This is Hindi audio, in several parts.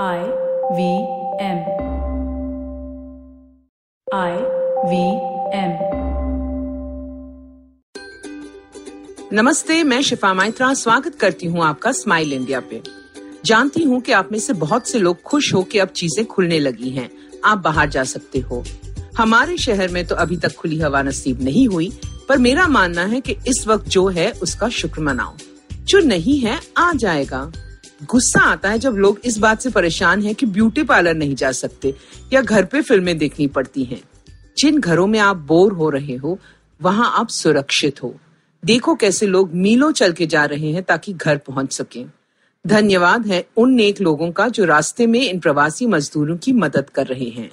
I V M. I V M. नमस्ते, मैं शिफा माइत्रा, स्वागत करती हूँ आपका स्माइल इंडिया पे। जानती हूँ कि आप में से बहुत से लोग खुश हो कि अब चीज़ें खुलने लगी हैं। आप बाहर जा सकते हो। हमारे शहर में तो अभी तक खुली हवा नसीब नहीं हुई, पर मेरा मानना है कि इस वक्त जो है, उसका शुक्र मनाओ। जो नहीं है, आ जाएगा। गुस्सा आता है जब लोग इस बात से परेशान हैं कि ब्यूटी पार्लर नहीं जा सकते या घर पे फ़िल्में देखनी पड़ती हैं। जिन घरों में आप बोर हो रहे हो, वहाँ आप सुरक्षित हो। देखो कैसे लोग मीलों चल के जा रहे हैं ताकि घर पहुँच सकें। धन्यवाद है उन नेक लोगों का जो रास्ते में इन प्रवासी मजदूरों की मदद कर रहे हैं।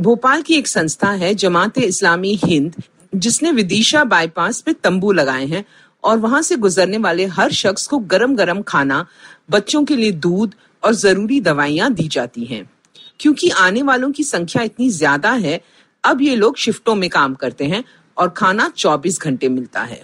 भोपाल की एक संस्था है जमात इस्लामी हिंद, जिसने विदिशा बाईपास पे तंबू लगाए हैं और वहाँ से गुजरने वाले हर शख्स को गरम गरम खाना, बच्चों के लिए दूध और ज़रूरी दवाइयाँ दी जाती हैं। क्योंकि आने वालों की संख्या इतनी ज़्यादा है, अब ये लोग शिफ्टों में काम करते हैं और खाना 24 घंटे मिलता है।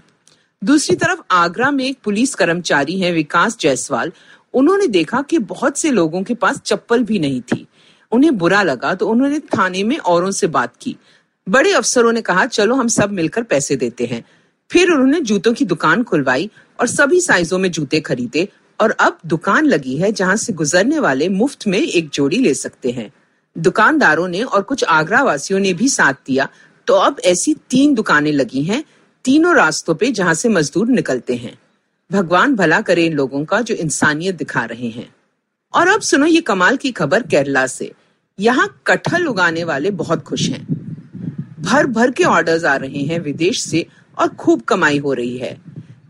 दूसरी तरफ़ आगरा में एक पुलिस कर्मचारी है, विकास जायसवाल। उन्होंने देखा कि बहुत से लोगों के पास चप्पल भी नहीं थी। उन्हें बुरा लगा तो उन्होंने थाने में औरों से बात की। बड़े अफसरों ने कहा, चलो, हम सब मिलकर पैसे देते हैं। फिर उन्होंने जूतों की दुकान खुलवाई और सभी साइजों में जूते खरीदे और अब दुकान लगी है जहाँ से गुजरने वाले मुफ़्त में एक जोड़ी ले सकते हैं। दुकानदारों ने और कुछ आगरा वासियों ने भी साथ दिया। तो अब ऐसी तीन दुकानें लगी हैं, तीनों रास्तों पे जहाँ से मजदूर निकलते हैं। भगवान भला करे इन लोगों का जो इंसानियत दिखा रहे हैं। और अब सुनो ये कमाल की खबर केरला से। यहाँ कटहल उगाने वाले बहुत खुश हैं। भर भर के ऑर्डर्स आ रहे हैं विदेश से और खूब कमाई हो रही है।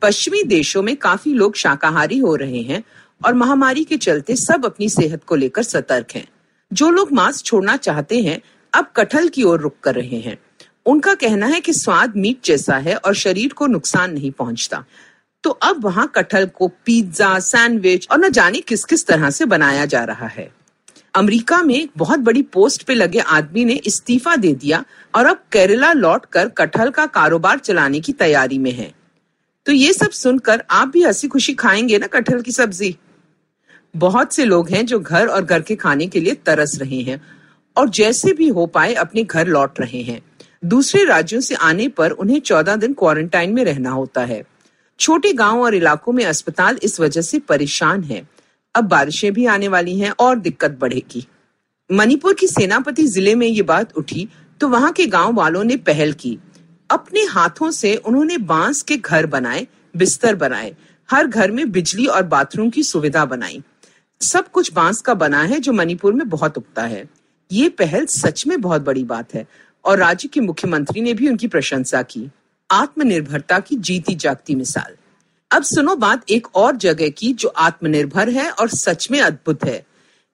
पश्चिमी देशों में काफ़ी लोग शाकाहारी हो रहे हैं और महामारी के चलते सब अपनी सेहत को लेकर सतर्क हैं। जो लोग मांस छोड़ना चाहते हैं, अब कटहल की ओर रुक कर रहे हैं। उनका कहना है कि स्वाद मीट जैसा है और शरीर को नुकसान नहीं पहुँचता। तो अब वहाँ कटहल को पिज्जा सैंडविच और न जाने किस किस तरह से बनाया जा रहा है। अमेरिका में एक बहुत बड़ी पोस्ट पे लगे आदमी ने इस्तीफा दे दिया और अब केरला लौट कर कटहल का कारोबार चलाने की तैयारी में है। तो ये सब सुनकर आप भी हँसी खुशी खाएँगे ना कटहल की सब्ज़ी? बहुत से लोग हैं जो घर और घर के खाने के लिए तरस रहे हैं और जैसे भी हो पाए अपने घर लौट रहे हैं। दूसरे राज्यों से आने पर उन्हें चौदह दिन क्वारंटाइन में रहना होता है। छोटे गाँव और इलाकों में अस्पताल इस वजह से परेशान है। अब बारिशें भी आने वाली हैं और दिक्कत बढ़ेगी। मणिपुर की सेनापति ज़िले में ये बात उठी तो वहाँ के गाँव वालों ने पहल की। अपने हाथों से उन्होंने बाँस के घर बनाए, बिस्तर बनाए, हर घर में बिजली और बाथरूम की सुविधा बनाई। सब कुछ बाँस का बना है जो मणिपुर में बहुत उगता है। ये पहल सच में बहुत बड़ी बात है, और राज्य के मुख्यमंत्री ने भी उनकी प्रशंसा की। आत्मनिर्भरता की जीती जागती मिसाल। अब सुनो बात एक और जगह की जो आत्मनिर्भर है और सच में अद्भुत है।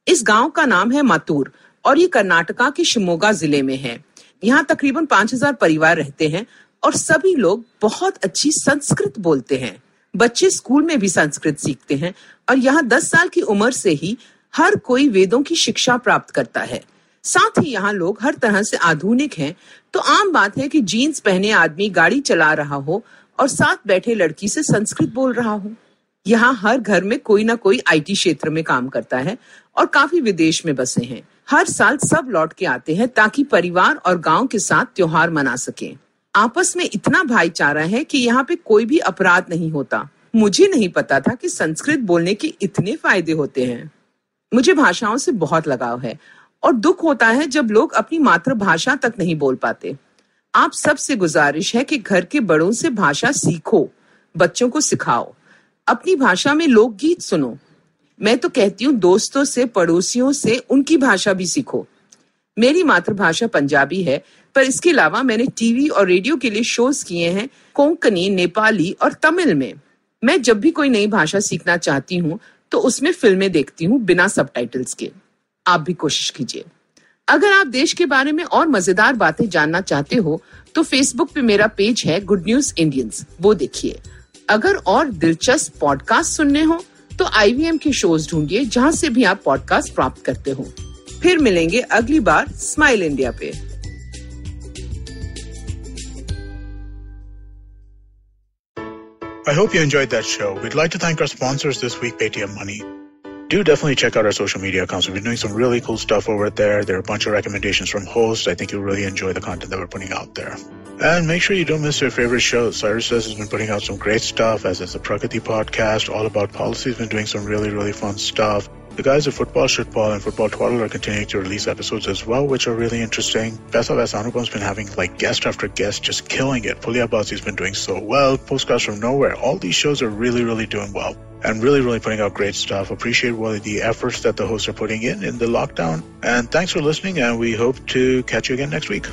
इस गाँव का नाम है मातूर और ये कर्नाटका के शिमोगा ज़िले में है। यहाँ तकरीबन पाँच हज़ार परिवार रहते हैं और सभी लोग बहुत अच्छी संस्कृत बोलते हैं। बच्चे स्कूल में भी संस्कृत सीखते हैं और यहाँ दस साल की उम्र से ही हर कोई वेदों की शिक्षा प्राप्त करता है। साथ ही यहाँ लोग हर तरह से आधुनिक हैं तो आम बात है कि जीन्स पहने आदमी गाड़ी चला रहा हो और साथ बैठे लड़की से संस्कृत बोल रहा हो। यहाँ हर घर में कोई ना कोई आईटी क्षेत्र में काम करता है और काफ़ी विदेश में बसे हैं। हर साल सब लौट के आते हैं ताकि परिवार और गाँव के साथ त्योहार मना सके। आपस में इतना भाईचारा है कि यहाँ पे कोई भी अपराध नहीं होता। मुझे नहीं पता था कि संस्कृत बोलने के इतने फ़ायदे होते हैं। मुझे भाषाओं से बहुत लगाव है और दुख होता है जब लोग अपनी मातृभाषा तक नहीं बोल पाते। आप सबसे गुजारिश है कि घर के बड़ों से भाषा सीखो, बच्चों को सिखाओ। अपनी भाषा में लोकगीत सुनो। मैं तो कहती हूँ, दोस्तों से, पड़ोसियों से, उनकी भाषा भी सीखो। मेरी मातृभाषा पंजाबी है, पर इसके अलावा मैंने टीवी और रेडियो के लिए शोज़ किए हैं, कोंकणी, नेपाली और तमिल में। मैं जब भी कोई नई भाषा सीखना चाहती हूँ तो उसमें फ़िल्में देखती हूँ बिना सब के। आप भी कोशिश कीजिए। अगर आप देश के बारे में और मज़ेदार बातें जानना चाहते हो तो फेसबुक पे मेरा पेज है गुड न्यूज़ इंडियंस वो देखिए अगर और दिलचस्प पॉडकास्ट सुनने हो तो आईवीएम के शोज़ ढूंढिए जहाँ से भी आप पॉडकास्ट प्राप्त करते हो फिर मिलेंगे अगली बार स्माइल इंडिया पे I hope you enjoyed that show. We'd like to thank our sponsors this week, Paytm Money. Do definitely check out our social media accounts. We've been doing some really cool stuff over there. There are a bunch of recommendations from hosts. I think you'll really enjoy the content that we're putting out there. And make sure you don't miss your favorite shows. Cyrus Says has been putting out some great stuff, as is the Prakati podcast, all about policy, has been doing some really, really fun stuff. The guys at Football Shitball and Football Twaddle are continuing to release episodes as well, which are really interesting. Besa Ves Anupam's been having like guest after guest just killing it. Puliabazi's been doing so well. Postcards from Nowhere. All these shows are really, really doing well and really, really putting out great stuff. Appreciate what the efforts that the hosts are putting in in the lockdown. And thanks for listening, and we hope to catch you again next week.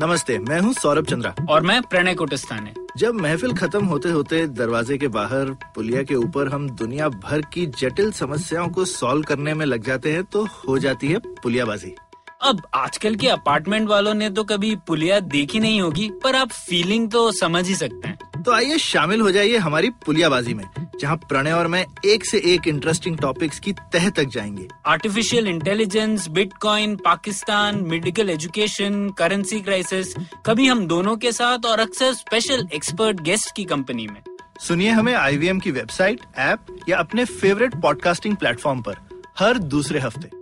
नमस्ते मैं हूँ सौरभ चंद्रा और मैं प्रणय कोटस्थाने जब महफिल खत्म होते होते दरवाजे के बाहर पुलिया के ऊपर हम दुनिया भर की जटिल समस्याओं को सॉल्व करने में लग जाते हैं तो हो जाती है पुलियाबाजी अब आजकल के अपार्टमेंट वालों ने तो कभी पुलिया देखी नहीं होगी पर आप फीलिंग तो समझ ही सकते हैं तो आइए शामिल हो जाइए हमारी पुलियाबाजी में जहाँ प्रणय और मैं एक से एक इंटरेस्टिंग टॉपिक्स की तह तक जाएँगे। Artificial intelligence bitcoin Pakistan medical education currency crisis कभी हम दोनों के साथ और अक्सर स्पेशल एक्सपर्ट गेस्ट की कंपनी में। सुनिए हमें आईवीएम की वेबसाइट ऐप या अपने फेवरेट पॉडकास्टिंग प्लेटफॉर्म पर हर दूसरे हफ़्ते।